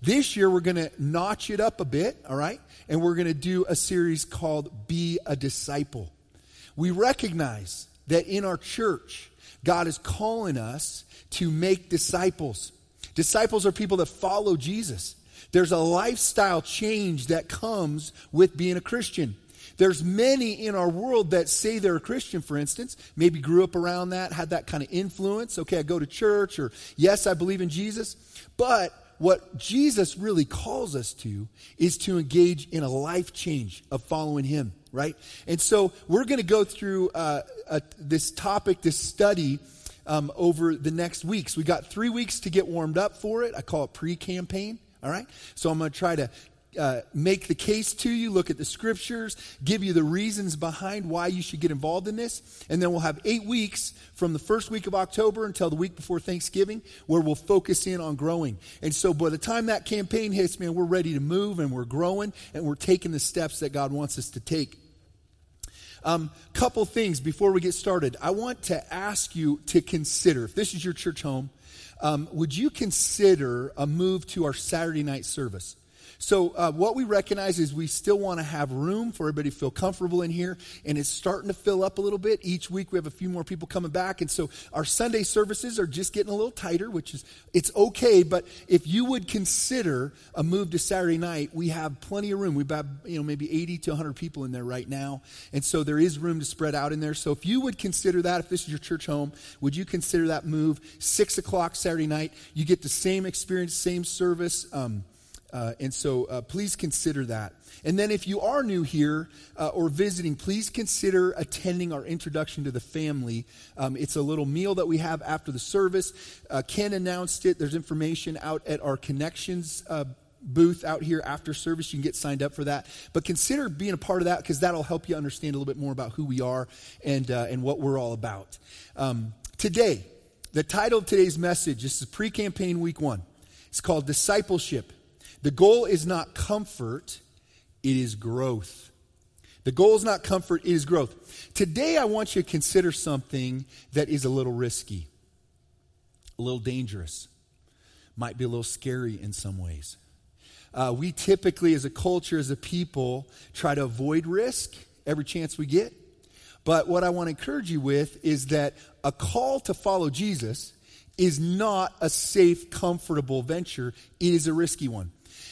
This year, we're going to notch it up a bit, all right? And we're going to do a series called Be a Disciple. We recognize that in our church, God is calling us to make disciples. Disciples are people that follow Jesus. There's a lifestyle change that comes with being a Christian. There's many in our world that say they're a Christian, for instance, maybe grew up around that, had that kind of influence. Okay, I go to church, or yes, I believe in Jesus. But what Jesus really calls us to is to engage in a life change of following Him, right? And so we're going to go through uh, uh, this topic, this study. Um, over the next weeks. We got three weeks to get warmed up for it. I call it pre campaign. All right? So I'm going to try to uh, make the case to you, look at the scriptures, give you the reasons behind why you should get involved in this. And then we'll have eight weeks from the first week of October until the week before Thanksgiving where we'll focus in on growing. And so by the time that campaign hits, man, we're ready to move and we're growing and we're taking the steps that God wants us to take. Um, couple things before we get started. I want to ask you to consider if this is your church home, um, would you consider a move to our Saturday night service? So, uh, what we recognize is we still want to have room for everybody to feel comfortable in here, and it's starting to fill up a little bit. Each week we have a few more people coming back, and so our Sunday services are just getting a little tighter, which is it's okay. But if you would consider a move to Saturday night, we have plenty of room. We've got you know maybe 80 to 100 people in there right now, and so there is room to spread out in there. So if you would consider that, if this is your church home, would you consider that move? Six o'clock Saturday night, you get the same experience, same service. Um, uh, and so uh, please consider that. And then if you are new here uh, or visiting, please consider attending our introduction to the family. Um, it's a little meal that we have after the service. Uh, Ken announced it. There's information out at our connections uh, booth out here after service. You can get signed up for that. But consider being a part of that because that'll help you understand a little bit more about who we are and, uh, and what we're all about. Um, today, the title of today's message, this is pre campaign week one. It's called Discipleship the goal is not comfort, it is growth. The goal is not comfort, it is growth. Today, I want you to consider something that is a little risky, a little dangerous, might be a little scary in some ways. Uh, we typically, as a culture, as a people, try to avoid risk every chance we get. But what I want to encourage you with is that a call to follow Jesus is not a safe, comfortable venture, it is a risky one.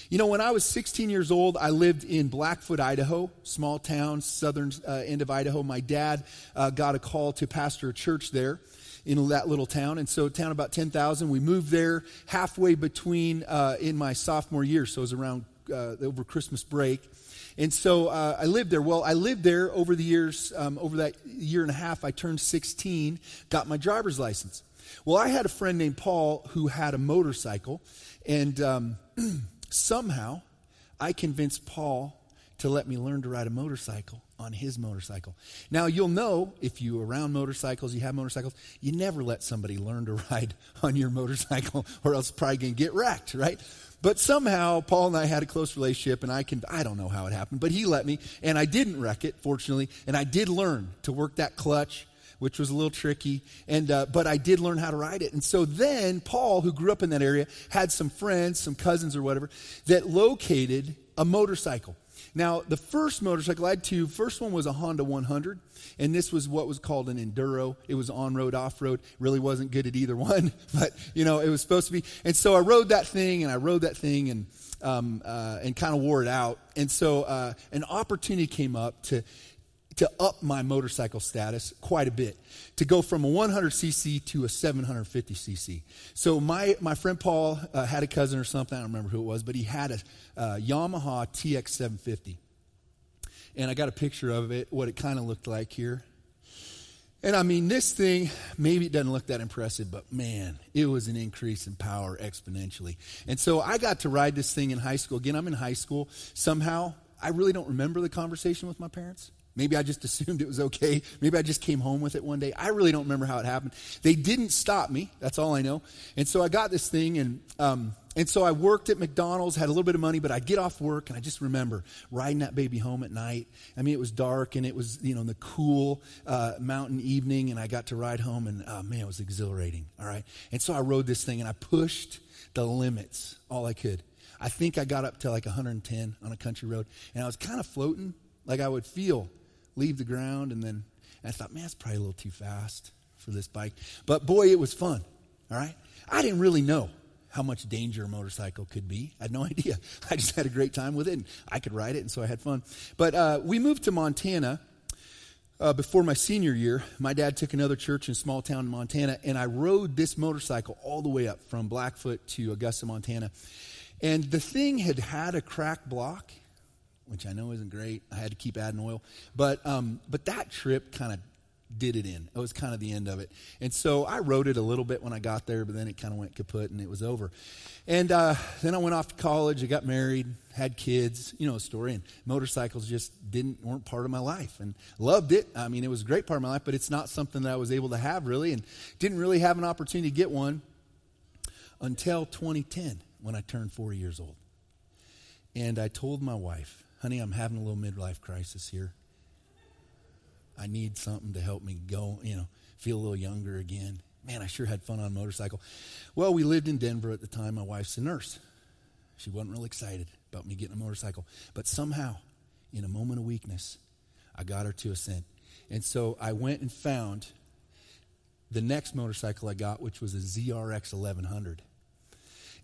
You know, when I was 16 years old, I lived in Blackfoot, Idaho, small town, southern uh, end of Idaho. My dad uh, got a call to pastor a church there in that little town. And so, town about 10,000. We moved there halfway between uh, in my sophomore year, so it was around uh, over Christmas break. And so uh, I lived there. Well, I lived there over the years, um, over that year and a half. I turned 16, got my driver's license. Well, I had a friend named Paul who had a motorcycle, and um, somehow I convinced Paul to let me learn to ride a motorcycle on his motorcycle. Now, you'll know if you around motorcycles, you have motorcycles, you never let somebody learn to ride on your motorcycle or else probably going to get wrecked, right? But somehow Paul and I had a close relationship and I can I don't know how it happened, but he let me and I didn't wreck it fortunately, and I did learn to work that clutch which was a little tricky. And uh, but I did learn how to ride it. And so then Paul, who grew up in that area, had some friends, some cousins or whatever, that located a motorcycle. Now, the first motorcycle I had two. First one was a Honda 100, and this was what was called an enduro. It was on road, off road. Really wasn't good at either one, but you know it was supposed to be. And so I rode that thing, and I rode that thing, and um, uh, and kind of wore it out. And so uh, an opportunity came up to to up my motorcycle status quite a bit, to go from a 100cc to a 750cc. So my, my friend Paul uh, had a cousin or something, I don't remember who it was, but he had a uh, Yamaha TX750. And I got a picture of it, what it kind of looked like here. And I mean, this thing, maybe it doesn't look that impressive, but man, it was an increase in power exponentially. And so I got to ride this thing in high school. Again, I'm in high school. Somehow, I really don't remember the conversation with my parents. Maybe I just assumed it was okay. Maybe I just came home with it one day. I really don't remember how it happened. They didn't stop me. That's all I know. And so I got this thing, and um, and so I worked at McDonald's, had a little bit of money, but I'd get off work, and I just remember riding that baby home at night. I mean, it was dark, and it was you know the cool uh, mountain evening, and I got to ride home, and oh, man, it was exhilarating. All right, and so I rode this thing, and I pushed the limits all I could. I think I got up to like 110 on a country road, and I was kind of floating, like I would feel leave the ground, and then and I thought, man, that's probably a little too fast for this bike. But boy, it was fun. All right, I didn't really know how much danger a motorcycle could be. I had no idea. I just had a great time with it, and I could ride it, and so I had fun. But uh, we moved to Montana. Uh, before my senior year, my dad took another church in a small town in Montana, and I rode this motorcycle all the way up from Blackfoot to Augusta, Montana. And the thing had had a crack block, which I know isn't great. I had to keep adding oil. But, um, but that trip kind of did it in. It was kind of the end of it. And so I rode it a little bit when I got there, but then it kind of went kaput and it was over. And uh, then I went off to college. I got married, had kids. You know story. And motorcycles just didn't weren't part of my life, and loved it. I mean, it was a great part of my life, but it's not something that I was able to have really, and didn't really have an opportunity to get one until 2010 when I turned 40 years old. And I told my wife, honey, I'm having a little midlife crisis here. I need something to help me go, you know, feel a little younger again. Man, I sure had fun on a motorcycle. Well, we lived in Denver at the time. My wife's a nurse. She wasn't real excited about me getting a motorcycle. But somehow, in a moment of weakness, I got her to assent. And so I went and found the next motorcycle I got, which was a ZRX 1100.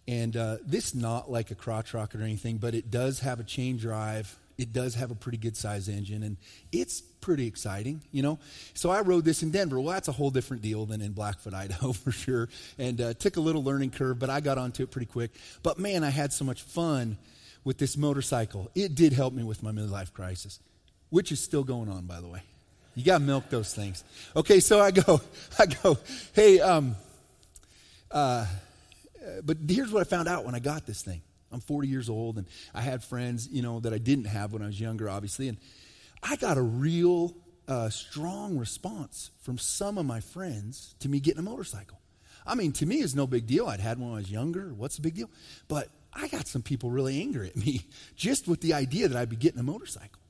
And uh, this not like a crotch rocket or anything, but it does have a chain drive. It does have a pretty good size engine, and it's pretty exciting, you know. So I rode this in Denver. Well, that's a whole different deal than in Blackfoot, Idaho, for sure. And uh, took a little learning curve, but I got onto it pretty quick. But man, I had so much fun with this motorcycle. It did help me with my midlife crisis, which is still going on, by the way. You got to milk those things. Okay, so I go, I go, hey, um, uh, but here's what I found out when I got this thing. I'm 40 years old, and I had friends, you know, that I didn't have when I was younger, obviously, and I got a real uh, strong response from some of my friends to me getting a motorcycle. I mean, to me, it's no big deal. I'd had one when I was younger. What's the big deal? But I got some people really angry at me just with the idea that I'd be getting a motorcycle,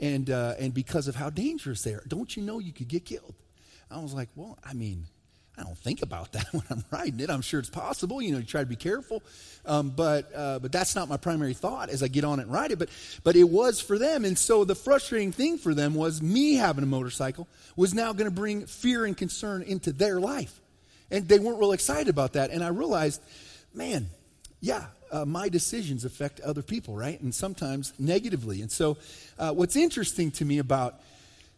and uh, and because of how dangerous they are. Don't you know you could get killed? I was like, well, I mean, I don't think about that when I'm riding it. I'm sure it's possible. You know, you try to be careful, um, but uh, but that's not my primary thought as I get on it and ride it. But but it was for them, and so the frustrating thing for them was me having a motorcycle was now going to bring fear and concern into their life, and they weren't real excited about that. And I realized, man, yeah, uh, my decisions affect other people, right? And sometimes negatively. And so, uh, what's interesting to me about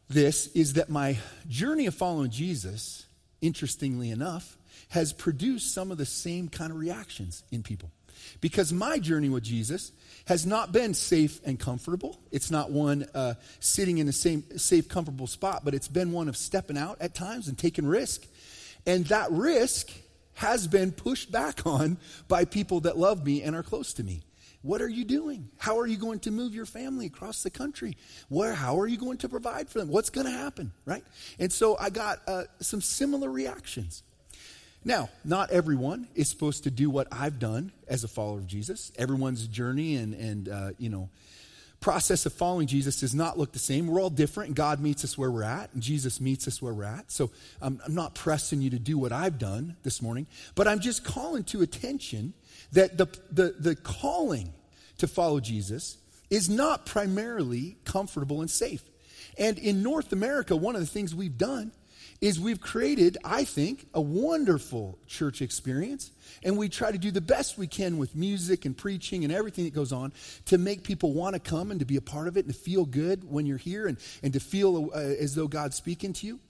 this is that my journey of following Jesus interestingly enough, has produced some of the same kind of reactions in people. Because my journey with Jesus has not been safe and comfortable. It's not one uh, sitting in the same safe, comfortable spot, but it's been one of stepping out at times and taking risk. And that risk has been pushed back on by people that love me and are close to me. What are you doing? How are you going to move your family across the country? Where, how are you going to provide for them? What's going to happen, right? And so I got uh, some similar reactions. Now, not everyone is supposed to do what I've done as a follower of Jesus. Everyone's journey and, and uh, you know, process of following Jesus does not look the same. We're all different, God meets us where we're at, and Jesus meets us where we're at. So um, I'm not pressing you to do what I've done this morning, but I'm just calling to attention that the, the, the calling to follow Jesus is not primarily comfortable and safe. And in North America, one of the things we've done is we've created, I think, a wonderful church experience. And we try to do the best we can with music and preaching and everything that goes on to make people want to come and to be a part of it and to feel good when you're here and, and to feel uh, as though God's speaking to you.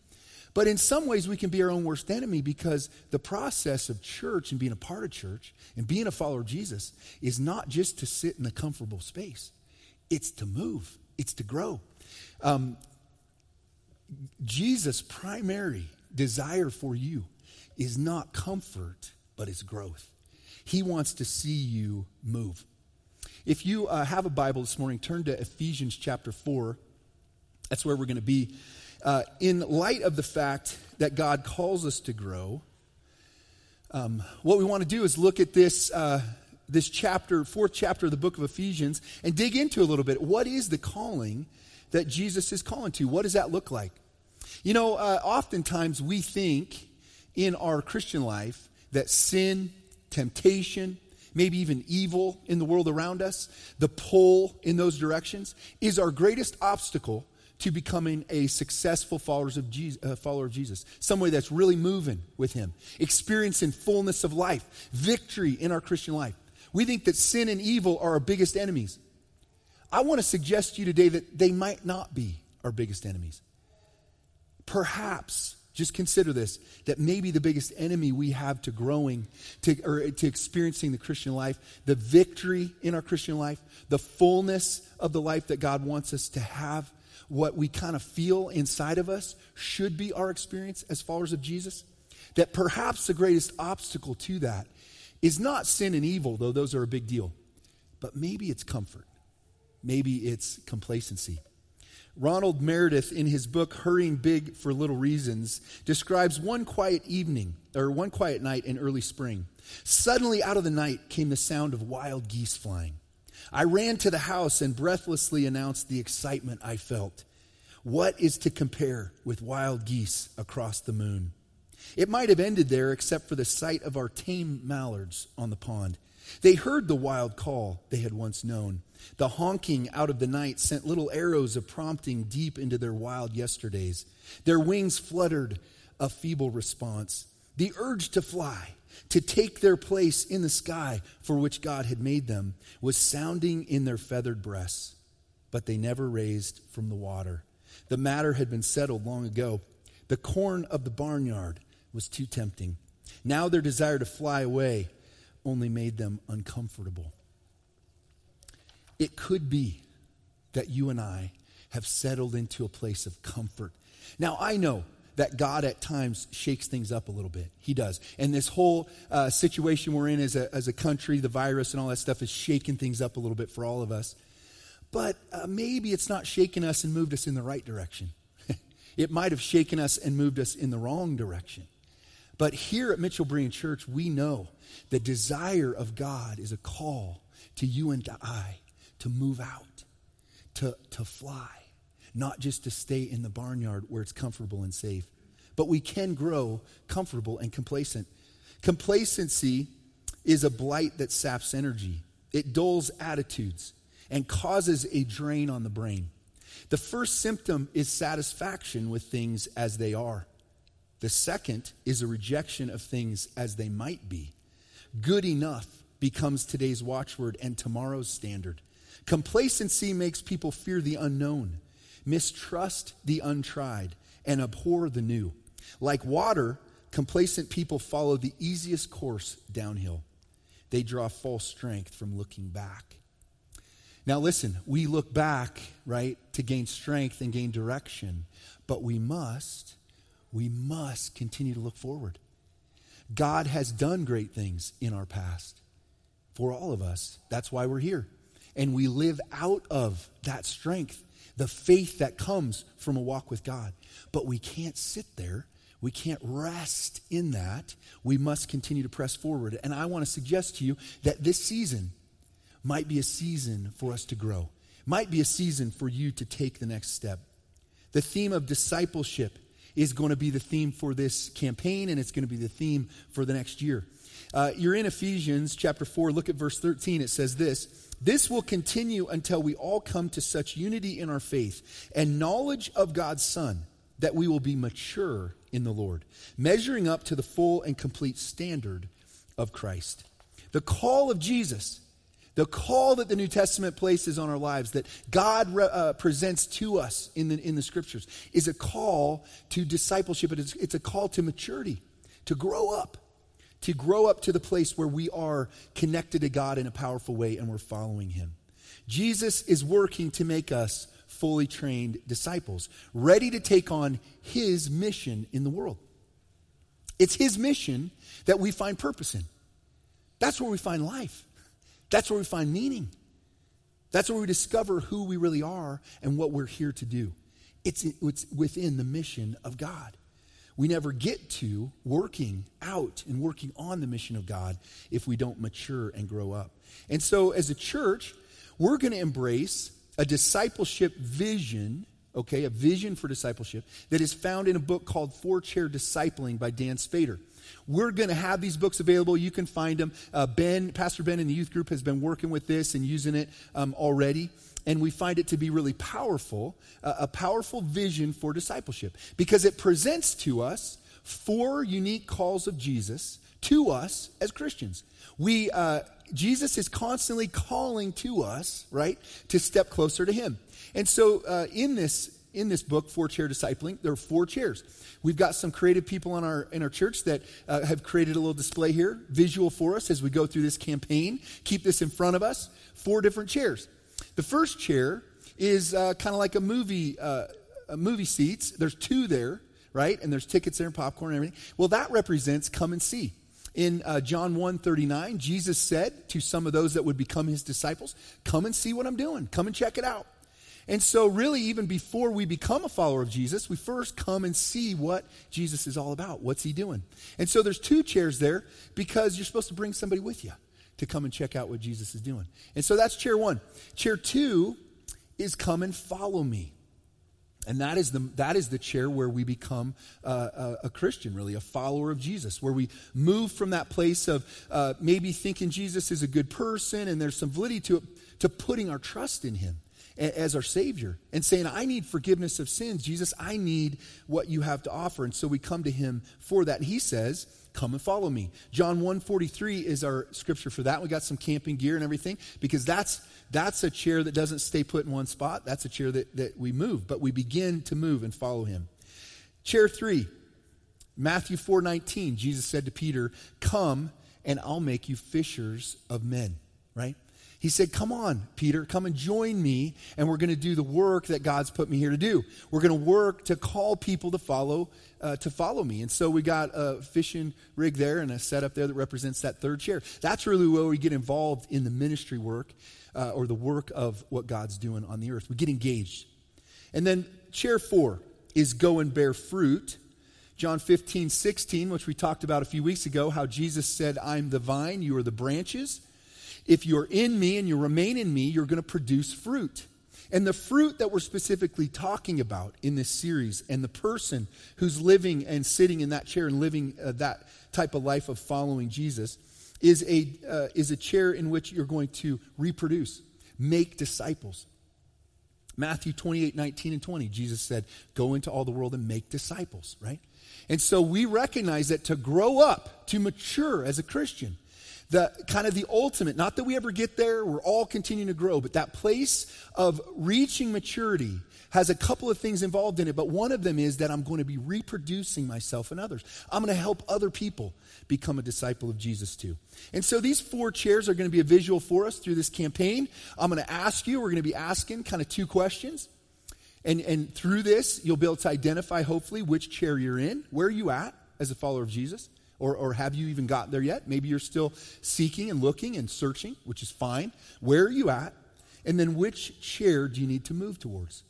But in some ways, we can be our own worst enemy because the process of church and being a part of church and being a follower of Jesus is not just to sit in a comfortable space, it's to move, it's to grow. Um, Jesus' primary desire for you is not comfort, but it's growth. He wants to see you move. If you uh, have a Bible this morning, turn to Ephesians chapter 4. That's where we're going to be uh, in light of the fact that God calls us to grow, um, what we want to do is look at this, uh, this chapter, fourth chapter of the book of Ephesians, and dig into a little bit. What is the calling that Jesus is calling to? What does that look like? You know, uh, oftentimes we think in our Christian life that sin, temptation, maybe even evil in the world around us, the pull in those directions, is our greatest obstacle to becoming a successful followers of Jesus, uh, follower of Jesus. Somebody that's really moving with Him, experiencing fullness of life, victory in our Christian life. We think that sin and evil are our biggest enemies. I want to suggest to you today that they might not be our biggest enemies. Perhaps just consider this that maybe the biggest enemy we have to growing, to, or to experiencing the Christian life, the victory in our Christian life, the fullness of the life that God wants us to have, what we kind of feel inside of us should be our experience as followers of Jesus. That perhaps the greatest obstacle to that is not sin and evil, though those are a big deal, but maybe it's comfort. Maybe it's complacency. Ronald Meredith, in his book Hurrying Big for Little Reasons, describes one quiet evening, or one quiet night in early spring. Suddenly, out of the night came the sound of wild geese flying. I ran to the house and breathlessly announced the excitement I felt. What is to compare with wild geese across the moon? It might have ended there except for the sight of our tame mallards on the pond. They heard the wild call they had once known. The honking out of the night sent little arrows of prompting deep into their wild yesterdays. Their wings fluttered a feeble response. The urge to fly, to take their place in the sky for which God had made them, was sounding in their feathered breasts, but they never raised from the water. The matter had been settled long ago. The corn of the barnyard was too tempting. Now their desire to fly away only made them uncomfortable. It could be that you and I have settled into a place of comfort. Now, I know that God at times shakes things up a little bit. He does. And this whole uh, situation we're in as a, as a country, the virus and all that stuff is shaking things up a little bit for all of us. But uh, maybe it's not shaken us and moved us in the right direction. it might have shaken us and moved us in the wrong direction. But here at Mitchell Breen Church, we know the desire of God is a call to you and to I to move out, to, to fly, not just to stay in the barnyard where it's comfortable and safe. But we can grow comfortable and complacent. Complacency is a blight that saps energy, it dulls attitudes and causes a drain on the brain. The first symptom is satisfaction with things as they are. The second is a rejection of things as they might be. Good enough becomes today's watchword and tomorrow's standard. Complacency makes people fear the unknown, mistrust the untried, and abhor the new. Like water, complacent people follow the easiest course downhill. They draw false strength from looking back. Now, listen, we look back, right, to gain strength and gain direction, but we must, we must continue to look forward. God has done great things in our past for all of us. That's why we're here and we live out of that strength, the faith that comes from a walk with God. But we can't sit there. We can't rest in that. We must continue to press forward. And I want to suggest to you that this season might be a season for us to grow, might be a season for you to take the next step. The theme of discipleship is going to be the theme for this campaign, and it's going to be the theme for the next year. Uh, you're in Ephesians chapter 4. Look at verse 13. It says this this will continue until we all come to such unity in our faith and knowledge of God's Son that we will be mature in the Lord, measuring up to the full and complete standard of Christ. The call of Jesus, the call that the New Testament places on our lives, that God uh, presents to us in the, in the scriptures, is a call to discipleship. It's, it's a call to maturity, to grow up to grow up to the place where we are connected to God in a powerful way and we're following Him. Jesus is working to make us fully trained disciples, ready to take on His mission in the world. It's His mission that we find purpose in. That's where we find life, that's where we find meaning. That's where we discover who we really are and what we're here to do. It's, it's within the mission of God we never get to working out and working on the mission of God if we don't mature and grow up. And so, as a church, we're going to embrace a discipleship vision, okay, a vision for discipleship that is found in a book called Four Chair Discipling by Dann Spader. We're going to have these books available. You can find them. Uh, ben, Pastor Ben in the youth group has been working with this and using it um, already. And we find it to be really powerful, uh, a powerful vision for discipleship because it presents to us four unique calls of Jesus to us as Christians. We, uh, Jesus is constantly calling to us, right, to step closer to Him. And so uh, in this in this book, Four Chair Discipling, there are four chairs. We've got some creative people in our in our church that uh, have created a little display here, visual for us as we go through this campaign. Keep this in front of us. Four different chairs. The first chair is uh, kind of like a movie uh, a movie seats. There's two there, right? And there's tickets there and popcorn and everything. Well, that represents come and see in uh, John 1 39, Jesus said to some of those that would become his disciples, Come and see what I'm doing. Come and check it out. And so, really, even before we become a follower of Jesus, we first come and see what Jesus is all about. What's he doing? And so, there's two chairs there because you're supposed to bring somebody with you to come and check out what Jesus is doing. And so, that's chair one. Chair two is come and follow me. And that is the, that is the chair where we become uh, a, a, Christian, really, a follower of Jesus, where we move from that place of uh, maybe thinking Jesus is a good person and there's some validity to it, to putting our trust in him as our Savior and saying, I need forgiveness of sins. Jesus, I need what you have to offer. And so we come to him for that. And he says, come and follow me. John 143 is our scripture for that. We got some camping gear and everything because that's that's a chair that doesn't stay put in one spot. That's a chair that, that we move, but we begin to move and follow him. Chair three, Matthew 4:19, Jesus said to Peter, Come and I'll make you fishers of men, right? He said, Come on, Peter, come and join me, and we're going to do the work that God's put me here to do. We're going to work to call people to follow, uh, to follow me. And so we got a fishing rig there and a setup there that represents that third chair. That's really where we get involved in the ministry work uh, or the work of what God's doing on the earth. We get engaged. And then chair four is go and bear fruit. John 15, 16, which we talked about a few weeks ago, how Jesus said, I'm the vine, you are the branches. If you're in me and you remain in me, you're going to produce fruit. And the fruit that we're specifically talking about in this series, and the person who's living and sitting in that chair and living uh, that type of life of following Jesus, is a, uh, is a chair in which you're going to reproduce, make disciples. Matthew 28, 19, and 20, Jesus said, Go into all the world and make disciples, right? And so we recognize that to grow up, to mature as a Christian, the kind of the ultimate, not that we ever get there, we're all continuing to grow, but that place of reaching maturity has a couple of things involved in it, but one of them is that I'm going to be reproducing myself and others. I'm going to help other people become a disciple of Jesus too. And so these four chairs are going to be a visual for us through this campaign. I'm going to ask you, we're going to be asking kind of two questions. And, and through this, you'll be able to identify, hopefully, which chair you're in. Where are you at as a follower of Jesus? Or, or have you even gotten there yet? Maybe you're still seeking and looking and searching, which is fine. Where are you at? And then which chair do you need to move towards?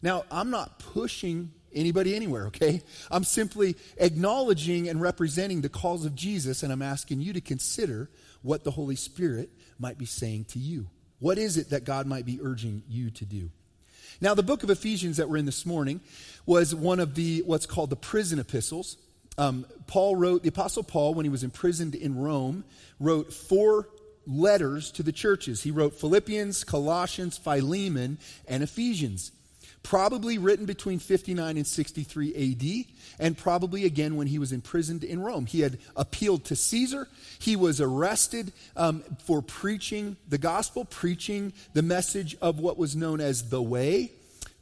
Now, I'm not pushing anybody anywhere, okay? I'm simply acknowledging and representing the calls of Jesus, and I'm asking you to consider what the Holy Spirit might be saying to you. What is it that God might be urging you to do? Now, the book of Ephesians that we're in this morning was one of the what's called the prison epistles. Um, Paul wrote, the Apostle Paul, when he was imprisoned in Rome, wrote four letters to the churches. He wrote Philippians, Colossians, Philemon, and Ephesians. Probably written between 59 and 63 AD, and probably again when he was imprisoned in Rome. He had appealed to Caesar. He was arrested um, for preaching the gospel, preaching the message of what was known as the way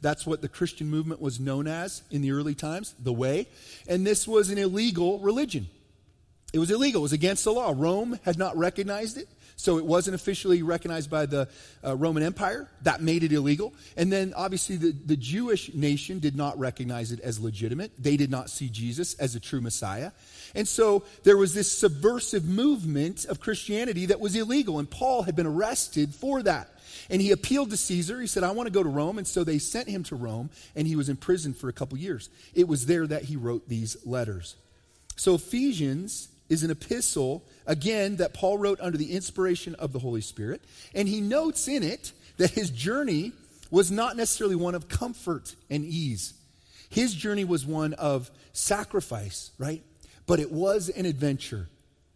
that's what the Christian movement was known as in the early times, the way. And this was an illegal religion. It was illegal, it was against the law. Rome had not recognized it, so it wasn't officially recognized by the uh, Roman Empire. That made it illegal. And then obviously the, the Jewish nation did not recognize it as legitimate. They did not see Jesus as a true Messiah. And so there was this subversive movement of Christianity that was illegal, and Paul had been arrested for that. And he appealed to Caesar. He said, I want to go to Rome. And so they sent him to Rome, and he was in prison for a couple years. It was there that he wrote these letters. So Ephesians is an epistle, again, that Paul wrote under the inspiration of the Holy Spirit. And he notes in it that his journey was not necessarily one of comfort and ease. His journey was one of sacrifice, right? but it was an adventure.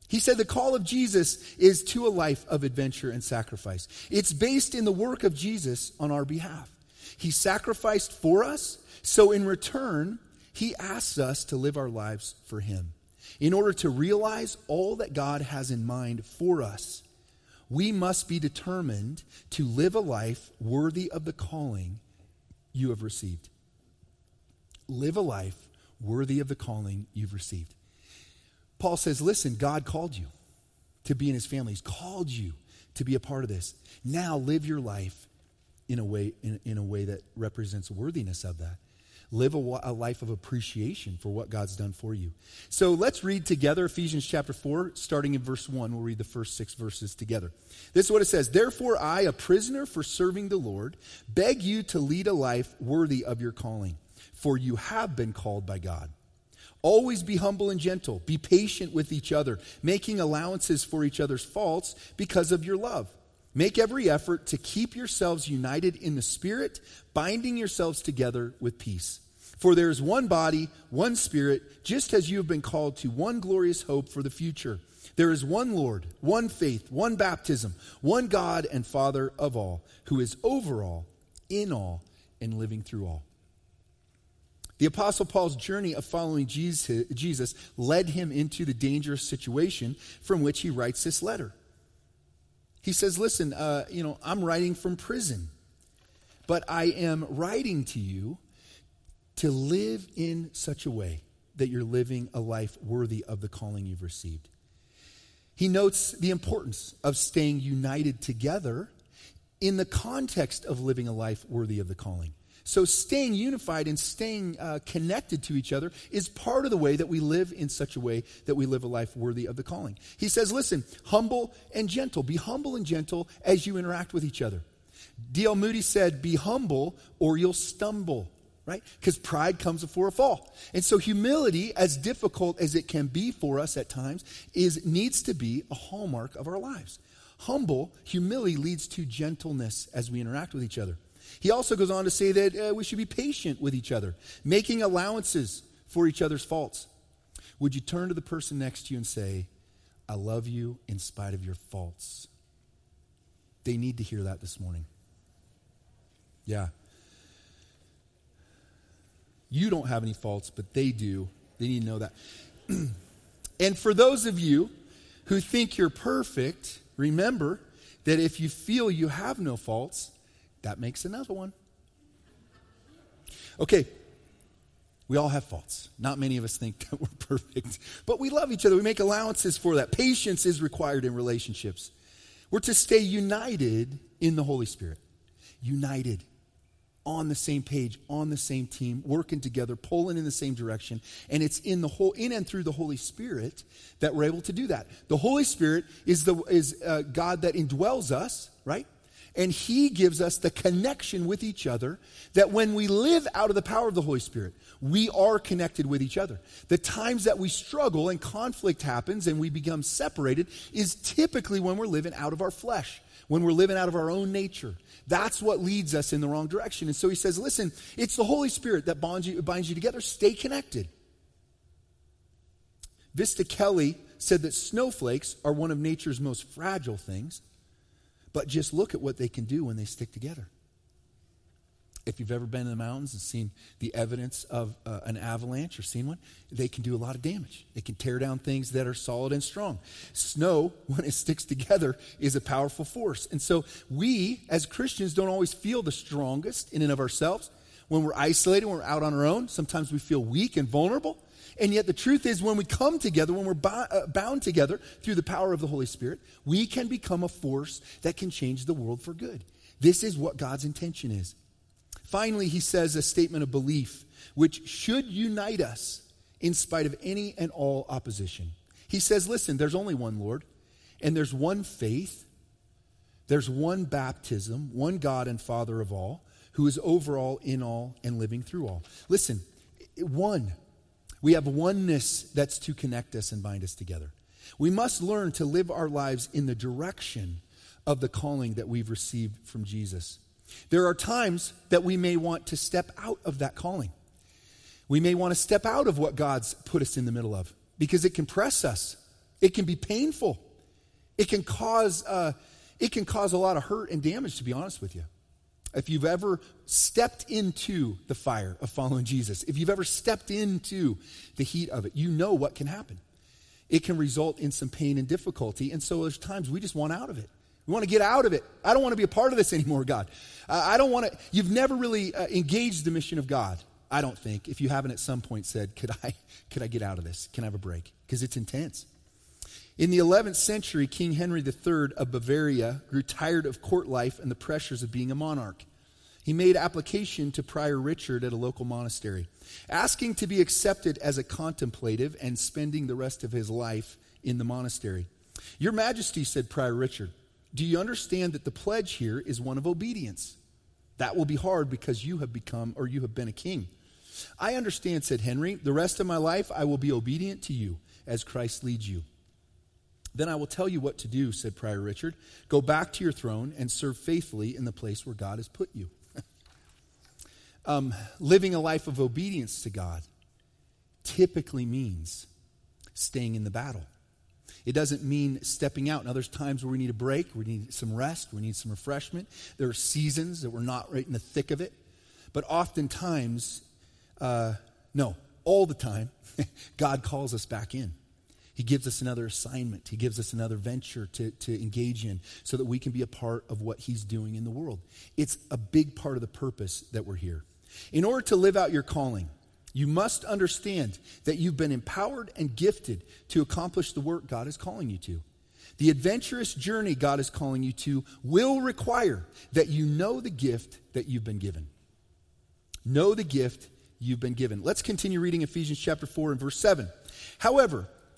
He said the call of Jesus is to a life of adventure and sacrifice. It's based in the work of Jesus on our behalf. He sacrificed for us, so in return, he asks us to live our lives for him. In order to realize all that God has in mind for us, we must be determined to live a life worthy of the calling you have received. Live a life worthy of the calling you've received. Paul says, Listen, God called you to be in his family, He's called you to be a part of this. Now live your life in a way, in, in a way that represents worthiness of that. Live a, a, life of appreciation for what God's done for you. So let's read together Ephesians chapter 4, starting in verse 1. We'll read the first six verses together. This is what it says Therefore, I, a prisoner for serving the Lord, beg you to lead a life worthy of your calling, for you have been called by God. Always be humble and gentle. Be patient with each other, making allowances for each other's faults because of your love. Make every effort to keep yourselves united in the Spirit, binding yourselves together with peace. For there is one body, one Spirit, just as you have been called to one glorious hope for the future. There is one Lord, one faith, one baptism, one God and Father of all, who is over all, in all, and living through all. The Apostle Paul's journey of following Jesus led him into the dangerous situation from which he writes this letter. He says, Listen, uh, you know, I'm writing from prison, but I am writing to you to live in such a way that you're living a life worthy of the calling you've received. He notes the importance of staying united together in the context of living a life worthy of the calling. So, staying unified and staying uh, connected to each other is part of the way that we live in such a way that we live a life worthy of the calling. He says, listen, humble and gentle. Be humble and gentle as you interact with each other. D.L. Moody said, be humble or you'll stumble right? Because pride comes before a fall. And so humility, as difficult as it can be for us at times, is needs to be a hallmark of our lives. Humble humility leads to gentleness as we interact with each other. He also goes on to say that uh, we should be patient with each other, making allowances for each other's faults. Would you turn to the person next to you and say, I love you in spite of your faults? They need to hear that this morning. Yeah. You don't have any faults, but they do. They need to know that. and for those of you who think you're perfect, remember that if you feel you have no faults, that makes another one. Okay, we all have faults. Not many of us think that we're perfect, but we love each other. We make allowances for that. Patience is required in relationships. We're to stay united in the Holy Spirit. United on the same page, on the same team, working together, pulling in the same direction. And it's in the whole, in and through the Holy Spirit that we're able to do that. The Holy Spirit is the is uh, God that indwells us, right? And He gives us the connection with each other that when we live out of the power of the Holy Spirit, we are connected with each other. The times that we struggle and conflict happens and we become separated is typically when we're living out of our flesh, when we're living out of our own nature. That's what leads us in the wrong direction. And so he says, listen, it's the Holy Spirit that bonds you, binds you together. Stay connected. Vesta Kelly said that snowflakes are one of nature's most fragile things. But just look at what they can do when they stick together. If you've ever been in the mountains and seen the evidence of uh, an avalanche or seen one, they can do a lot of damage. They can tear down things that are solid and strong. Snow, when it sticks together, is a powerful force. And so we, as Christians, don't always feel the strongest in and of ourselves. When we're isolated, when we're out on our own, sometimes we feel weak and vulnerable. And yet, the truth is, when we come together, when we're uh, bound together through the power of the Holy Spirit, we can become a force that can change the world for good. This is what God's intention is. Finally, he says a statement of belief which should unite us in spite of any and all opposition. He says, Listen, there's only one Lord, and there's one faith, there's one baptism, one God and Father of all, who is over all, in all, and living through all. Listen, one. We have oneness that's to connect us and bind us together. We must learn to live our lives in the direction of the calling that we've received from Jesus. There are times that we may want to step out of that calling. We may want to step out of what God's put us in the middle of. because it can press us. It can be painful. It can cause uh, it can cause a lot of hurt and damage. To be honest with you, if you've ever stepped into the fire of following Jesus, if you've ever stepped into the heat of it, you know what can happen. It can result in some pain and difficulty, and so there's times we just want out of it. We want to get out of it. I don't want to be a part of this anymore, God. I don't want to. You've never really uh, engaged the mission of God. I don't think, if you haven't at some point said, could I, could I get out of this? Can I have a break? Because it's intense. In the 11th century, King Henry III of Bavaria grew tired of court life and the pressures of being a monarch. He made application to Prior Richard at a local monastery, asking to be accepted as a contemplative and spending the rest of his life in the monastery. Your Majesty, said Prior Richard, do you understand that the pledge here is one of obedience? That will be hard because you have become or you have been a king. I understand, said Henry. The rest of my life I will be obedient to you as Christ leads you. Then I will tell you what to do, said Prior Richard. Go back to your throne and serve faithfully in the place where God has put you. um, living a life of obedience to God typically means staying in the battle. It doesn't mean stepping out. Now, there's times where we need a break, we need some rest, we need some refreshment. There are seasons that we're not right in the thick of it. But oftentimes, uh, no, all the time, God calls us back in. He gives us another assignment. He gives us another venture to, to engage in so that we can be a part of what He's doing in the world. It's a big part of the purpose that we're here. In order to live out your calling, you must understand that you've been empowered and gifted to accomplish the work God is calling you to. The adventurous journey God is calling you to will require that you know the gift that you've been given. Know the gift you've been given. Let's continue reading Ephesians chapter 4 and verse 7. However,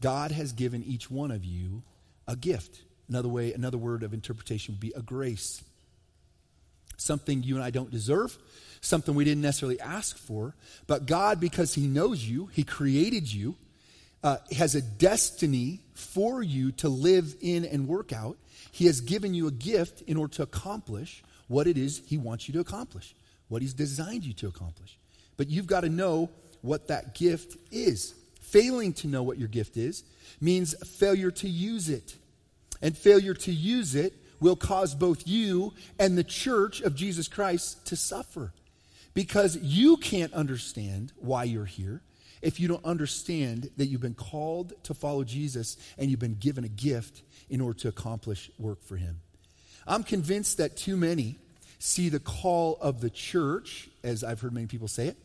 God has given each one of you a gift. Another way, another word of interpretation would be a grace. Something you and I don't deserve, something we didn't necessarily ask for, but God, because He knows you, He created you, uh, has a destiny for you to live in and work out. He has given you a gift in order to accomplish what it is He wants you to accomplish, what He's designed you to accomplish. But you've got to know what that gift is. Failing to know what your gift is means failure to use it. And failure to use it will cause both you and the church of Jesus Christ to suffer. Because you can't understand why you're here if you don't understand that you've been called to follow Jesus and you've been given a gift in order to accomplish work for Him. I'm convinced that too many see the call of the church, as I've heard many people say it,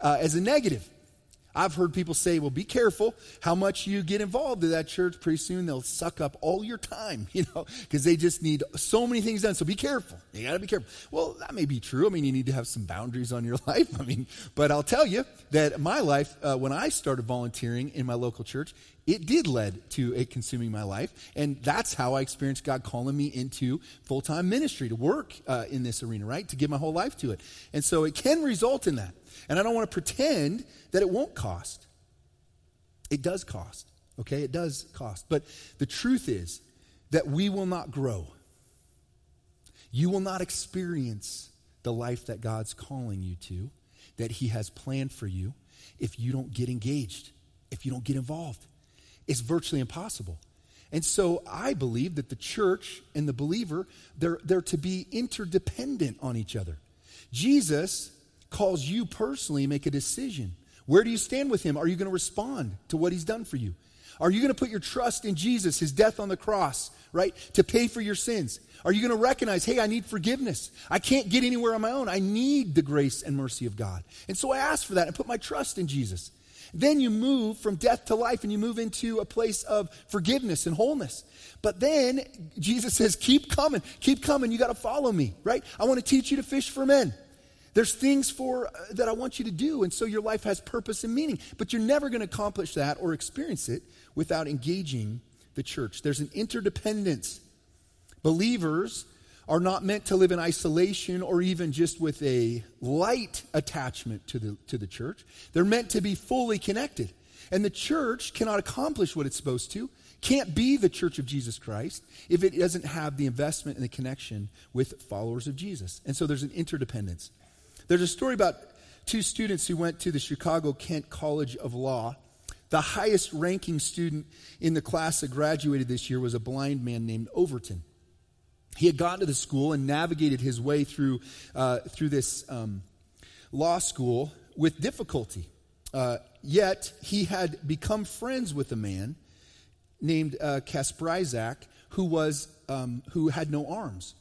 uh, as a negative. I've heard people say, well, be careful how much you get involved in that church. Pretty soon they'll suck up all your time, you know, because they just need so many things done. So be careful. You got to be careful. Well, that may be true. I mean, you need to have some boundaries on your life. I mean, but I'll tell you that my life, uh, when I started volunteering in my local church, it did lead to it consuming my life. And that's how I experienced God calling me into full time ministry to work uh, in this arena, right? To give my whole life to it. And so it can result in that. And I don't want to pretend that it won't cost. It does cost, okay? It does cost. But the truth is that we will not grow. You will not experience the life that God's calling you to, that He has planned for you, if you don't get engaged, if you don't get involved. It's virtually impossible. And so I believe that the church and the believer, they're, they're to be interdependent on each other. Jesus calls you personally make a decision. Where do you stand with him? Are you going to respond to what he's done for you? Are you going to put your trust in Jesus, his death on the cross, right, to pay for your sins? Are you going to recognize, hey, I need forgiveness? I can't get anywhere on my own. I need the grace and mercy of God. And so I ask for that and put my trust in Jesus. Then you move from death to life and you move into a place of forgiveness and wholeness. But then Jesus says, keep coming, keep coming. You got to follow me, right? I want to teach you to fish for men. There's things for uh, that I want you to do, and so your life has purpose and meaning. But you're never going to accomplish that or experience it without engaging the church. There's an interdependence. Believers are not meant to live in isolation or even just with a light attachment to the, to the church. They're meant to be fully connected. And the church cannot accomplish what it's supposed to, can't be the church of Jesus Christ if it doesn't have the investment and the connection with followers of Jesus. And so there's an interdependence. There's a story about two students who went to the Chicago Kent College of Law. The highest ranking student in the class that graduated this year was a blind man named Overton. He had gone to the school and navigated his way through, uh, through this um, law school with difficulty. Uh, yet he had become friends with a man named uh, Kasperizak who was um, who had no arms,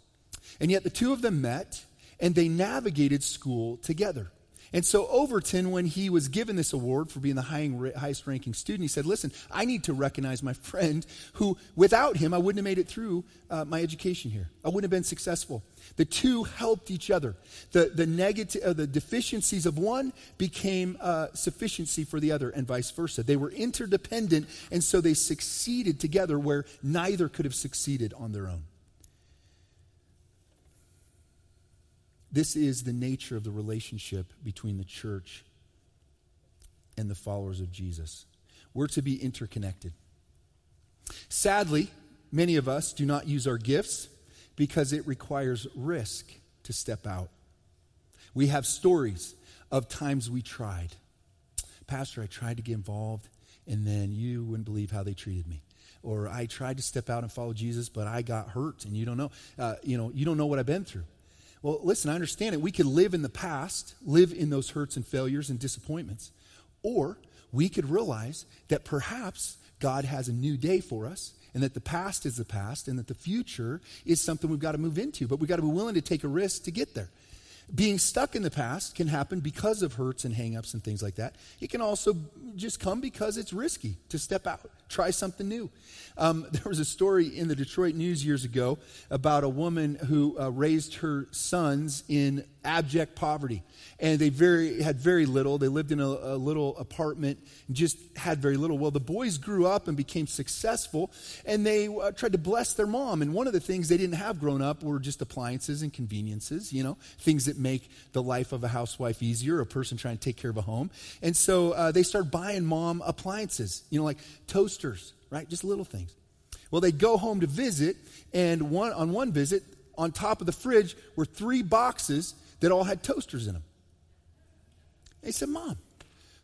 and yet the two of them met and they navigated school together. And so Overton, when he was given this award for being the highest ranking student, he said, Listen, I need to recognize my friend who, without him, I wouldn't have made it through uh, my education here. I wouldn't have been successful. The two helped each other. The, the, negative, uh, the deficiencies of one became uh, sufficiency for the other, and vice versa. They were interdependent, and so they succeeded together where neither could have succeeded on their own. This is the nature of the relationship between the church and the followers of Jesus. We're to be interconnected. Sadly, many of us do not use our gifts because it requires risk to step out. We have stories of times we tried. Pastor, I tried to get involved, and then you wouldn't believe how they treated me. Or I tried to step out and follow Jesus, but I got hurt, and you don't know. Uh, you know, you don't know what I've been through. Well, listen, I understand it. We could live in the past, live in those hurts and failures and disappointments. Or we could realize that perhaps God has a new day for us and that the past is the past and that the future is something we've got to move into. But we've got to be willing to take a risk to get there. Being stuck in the past can happen because of hurts and hangups and things like that. It can also just come because it's risky to step out, try something new. Um, there was a story in the Detroit News years ago about a woman who uh, raised her sons in abject poverty. And they very, had very little. They lived in a, a little apartment and just had very little. Well, the boys grew up and became successful, and they uh, tried to bless their mom. And one of the things they didn't have grown up were just appliances and conveniences, you know, things that make the life of a housewife easier, a person trying to take care of a home. And so uh, they started buying mom appliances, you know, like toasters, right? Just little things. Well, they'd go home to visit, and one, on one visit, on top of the fridge were three boxes that all had toasters in them. They said, Mom,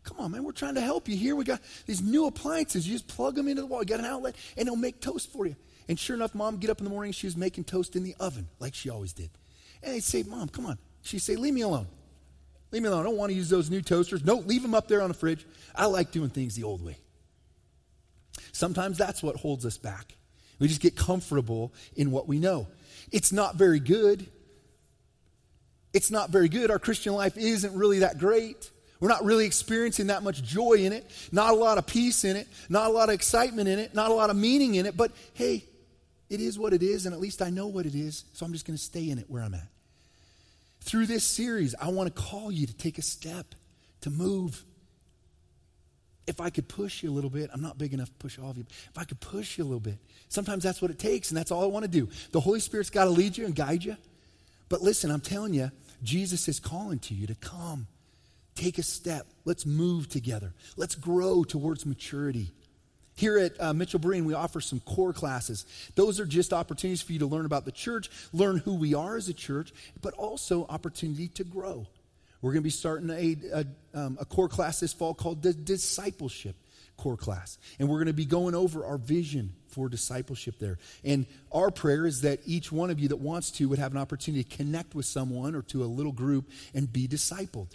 come on, man, we're trying to help you here. We got these new appliances. You just plug them into the wall, you got an outlet, and they'll make toast for you. And sure enough, Mom get up in the morning, she was making toast in the oven, like she always did. And they'd say, Mom, come on. She'd say, Leave me alone. Leave me alone. I don't want to use those new toasters. No, leave them up there on the fridge. I like doing things the old way. Sometimes that's what holds us back. We just get comfortable in what we know. It's not very good. It's not very good. Our Christian life isn't really that great. We're not really experiencing that much joy in it, not a lot of peace in it, not a lot of excitement in it, not a lot of meaning in it. But hey, it is what it is, and at least I know what it is, so I'm just going to stay in it where I'm at. Through this series, I want to call you to take a step, to move. If I could push you a little bit, I'm not big enough to push all of you. If I could push you a little bit, sometimes that's what it takes, and that's all I want to do. The Holy Spirit's got to lead you and guide you. But listen, I'm telling you, Jesus is calling to you to come, take a step. Let's move together. Let's grow towards maturity. Here at uh, Mitchell Breen, we offer some core classes. Those are just opportunities for you to learn about the church, learn who we are as a church, but also opportunity to grow. We're going to be starting a, a, um, a core class this fall called the Discipleship core class. And we're going to be going over our vision for discipleship there. And our prayer is that each one of you that wants to would have an opportunity to connect with someone or to a little group and be discipled.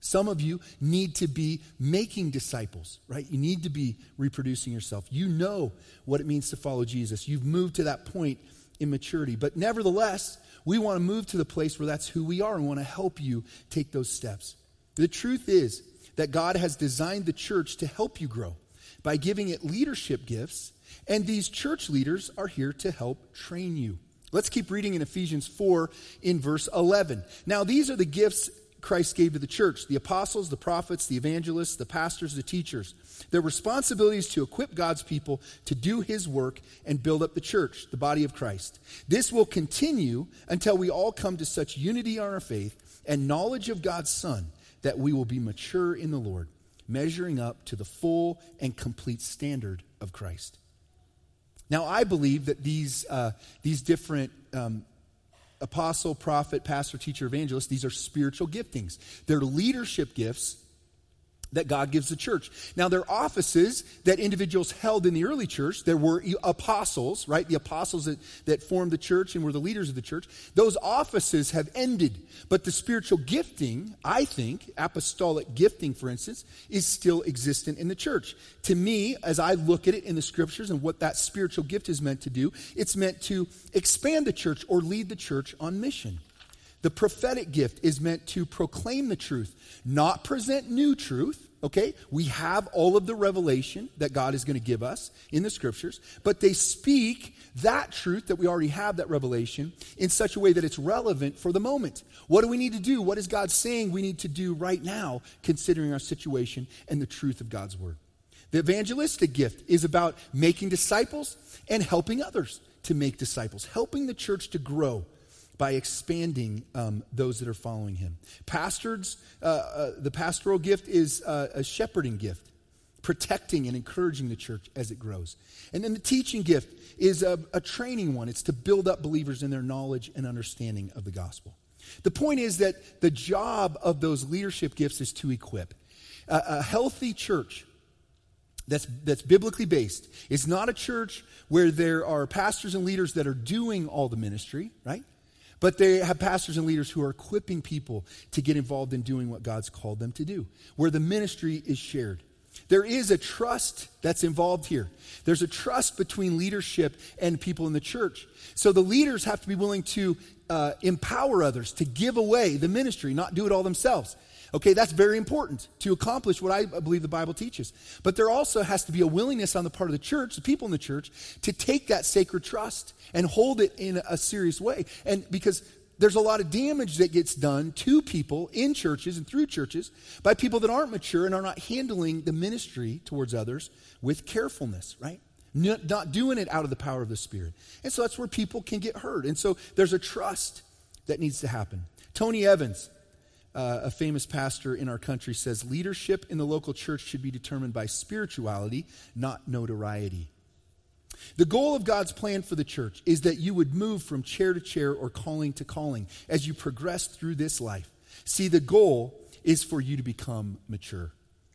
Some of you need to be making disciples, right? You need to be reproducing yourself. You know what it means to follow Jesus. You've moved to that point in maturity. But nevertheless, we want to move to the place where that's who we are and want to help you take those steps. The truth is that God has designed the church to help you grow by giving it leadership gifts, and these church leaders are here to help train you. Let's keep reading in Ephesians 4 in verse 11. Now, these are the gifts Christ gave to the church the apostles, the prophets, the evangelists, the pastors, the teachers. Their responsibility is to equip God's people to do his work and build up the church, the body of Christ. This will continue until we all come to such unity on our faith and knowledge of God's Son that we will be mature in the Lord, measuring up to the full and complete standard of Christ. Now, I believe that these, uh, these different um, apostle, prophet, pastor, teacher, evangelist, these are spiritual giftings. They're leadership gifts that God gives the church. Now, there are offices that individuals held in the early church. There were apostles, right? The apostles that, that formed the church and were the leaders of the church. Those offices have ended. But the spiritual gifting, I think, apostolic gifting, for instance, is still existent in the church. To me, as I look at it in the scriptures and what that spiritual gift is meant to do, it's meant to expand the church or lead the church on mission. The prophetic gift is meant to proclaim the truth, not present new truth. Okay? We have all of the revelation that God is going to give us in the scriptures, but they speak that truth that we already have, that revelation, in such a way that it's relevant for the moment. What do we need to do? What is God saying we need to do right now, considering our situation and the truth of God's word? The evangelistic gift is about making disciples and helping others to make disciples, helping the church to grow by expanding um, those that are following him. Pastors, uh, uh, the pastoral gift is uh, a shepherding gift, protecting and encouraging the church as it grows. And then the teaching gift is a, a training one, it's to build up believers in their knowledge and understanding of the gospel. The point is that the job of those leadership gifts is to equip. A, healthy church that's, that's biblically based is not a church where there are pastors and leaders that are doing all the ministry, right? But they have pastors and leaders who are equipping people to get involved in doing what God's called them to do, where the ministry is shared. There is a trust that's involved here. There's a trust between leadership and people in the church. So the leaders have to be willing to uh, empower others to give away the ministry, not do it all themselves. Okay, that's very important to accomplish what I believe the Bible teaches. But there also has to be a willingness on the part of the church, the people in the church, to take that sacred trust and hold it in a serious way. And because there's a lot of damage that gets done to people in churches and through churches by people that aren't mature and are not handling the ministry towards others with carefulness, right? Not doing it out of the power of the Spirit. And so that's where people can get hurt. And so there's a trust that needs to happen. Tony Evans, uh, a famous pastor in our country, says leadership in the local church should be determined by spirituality, not notoriety. The goal of God's plan for the church is that you would move from chair to chair or calling to calling as you progress through this life. See, the goal is for you to become mature.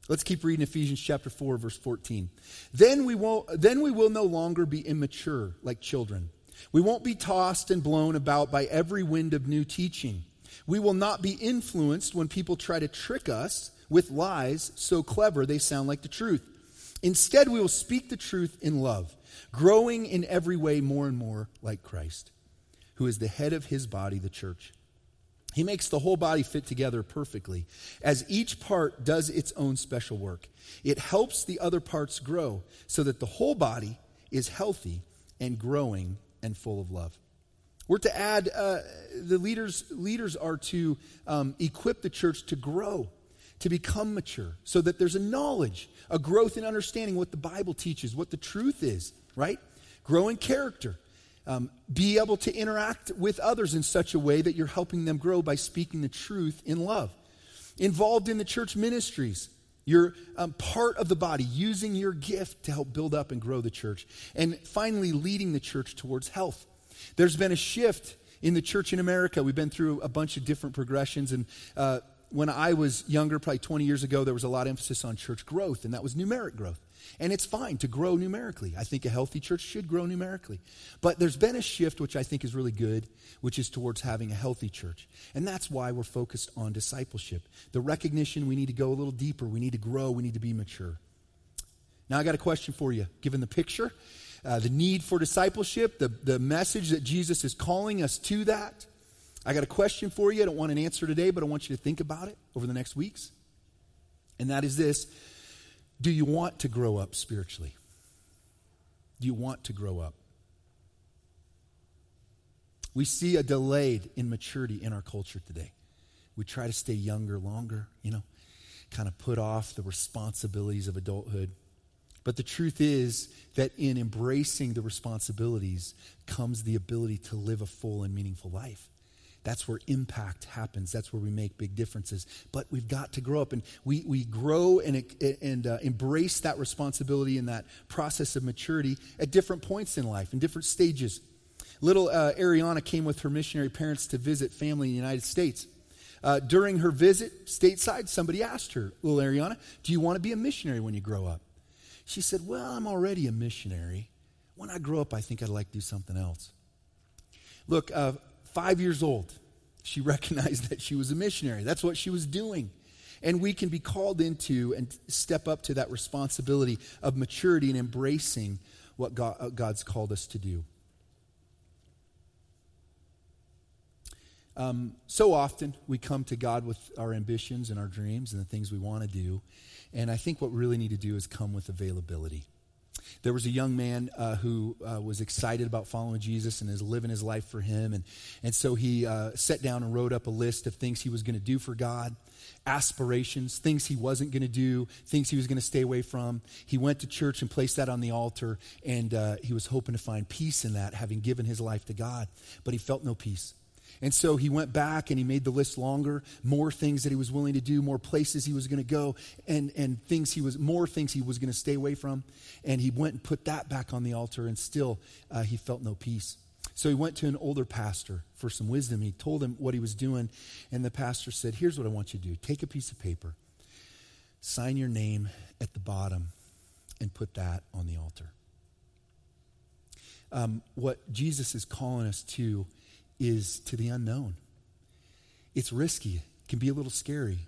Let's keep reading Ephesians chapter 4 verse 14. Then we won't then we will no longer be immature like children. We won't be tossed and blown about by every wind of new teaching we will not be influenced when people try to trick us with lies so clever they sound like the truth. Instead, we will speak the truth in love, growing in every way more and more like Christ, who is the head of his body, the church. He makes the whole body fit together perfectly, as each part does its own special work. It helps the other parts grow so that the whole body is healthy and growing and full of love. We're to add, uh, the leaders, leaders are to um, equip the church to grow, to become mature, so that there's a knowledge, a growth in understanding what the Bible teaches, what the truth is, right? Grow in character. Um, be able to interact with others in such a way that you're helping them grow by speaking the truth in love. Involved in the church ministries. You're um, part of the body, using your gift to help build up and grow the church. And finally, leading the church towards health there's been a shift in the church in America. We've been through a bunch of different progressions. And uh, when I was younger, probably 20 years ago, there was a lot of emphasis on church growth, and that was numeric growth. And it's fine to grow numerically. I think a healthy church should grow numerically. But there's been a shift, which I think is really good, which is towards having a healthy church. And that's why we're focused on discipleship. The recognition we need to go a little deeper, we need to grow, we need to be mature. Now, I got a question for you. Given the picture, uh, the need for discipleship, the, the message that Jesus is calling us to that. I got a question for you. I don't want an answer today, but I want you to think about it over the next weeks. And that is this Do you want to grow up spiritually? Do you want to grow up? We see a delayed in maturity in our culture today. We try to stay younger longer, you know, kind of put off the responsibilities of adulthood. But the truth is that in embracing the responsibilities comes the ability to live a full and meaningful life. That's where impact happens. That's where we make big differences. But we've got to grow up, and we, we grow and, and uh, embrace that responsibility and that process of maturity at different points in life, in different stages. Little uh, Ariana came with her missionary parents to visit family in the United States. Uh, during her visit stateside, somebody asked her, Little Ariana, do you want to be a missionary when you grow up? She said, Well, I'm already a missionary. When I grow up, I think I'd like to do something else. Look, uh, five years old, she recognized that she was a missionary. That's what she was doing. And we can be called into and step up to that responsibility of maturity and embracing what God, uh, God's called us to do. Um, so often we come to God with our ambitions and our dreams and the things we want to do. And I think what we really need to do is come with availability. There was a young man uh, who uh, was excited about following Jesus and is living his life for him. And, and so he uh, sat down and wrote up a list of things he was going to do for God, aspirations, things he wasn't going to do, things he was going to stay away from. He went to church and placed that on the altar, and uh, he was hoping to find peace in that, having given his life to God. But he felt no peace. And so he went back and he made the list longer, more things that he was willing to do, more places he was going to go, and, and things he was, more things he was going to stay away from. And he went and put that back on the altar, and still uh, he felt no peace. So he went to an older pastor for some wisdom. He told him what he was doing, and the pastor said, Here's what I want you to do take a piece of paper, sign your name at the bottom, and put that on the altar. Um, what Jesus is calling us to is to the unknown. It's risky, can be a little scary,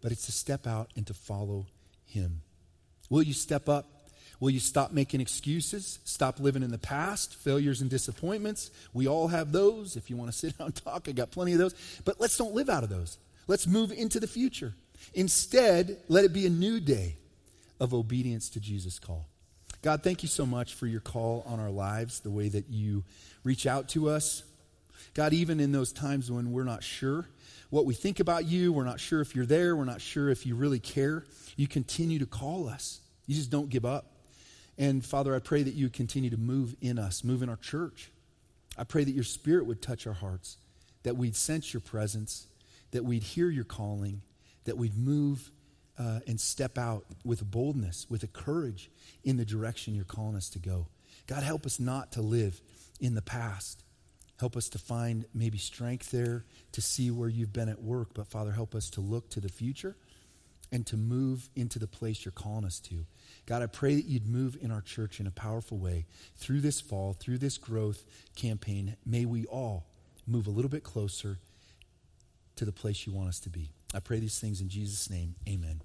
but it's to step out and to follow Him. Will you step up? Will you stop making excuses? Stop living in the past, failures and disappointments? We all have those. If you want to sit down and talk, I got plenty of those. But let's don't live out of those. Let's move into the future. Instead, let it be a new day of obedience to Jesus' call. God, thank you so much for your call on our lives, the way that you reach out to us, God, even in those times when we're not sure what we think about you, we're not sure if you're there, we're not sure if you really care, you continue to call us. You just don't give up. And Father, I pray that you continue to move in us, move in our church. I pray that your spirit would touch our hearts, that we'd sense your presence, that we'd hear your calling, that we'd move uh, and step out with boldness, with a courage in the direction you're calling us to go. God, help us not to live in the past. Help us to find maybe strength there to see where you've been at work. But Father, help us to look to the future and to move into the place you're calling us to. God, I pray that you'd move in our church in a powerful way through this fall, through this growth campaign. May we all move a little bit closer to the place you want us to be. I pray these things in Jesus' name. Amen.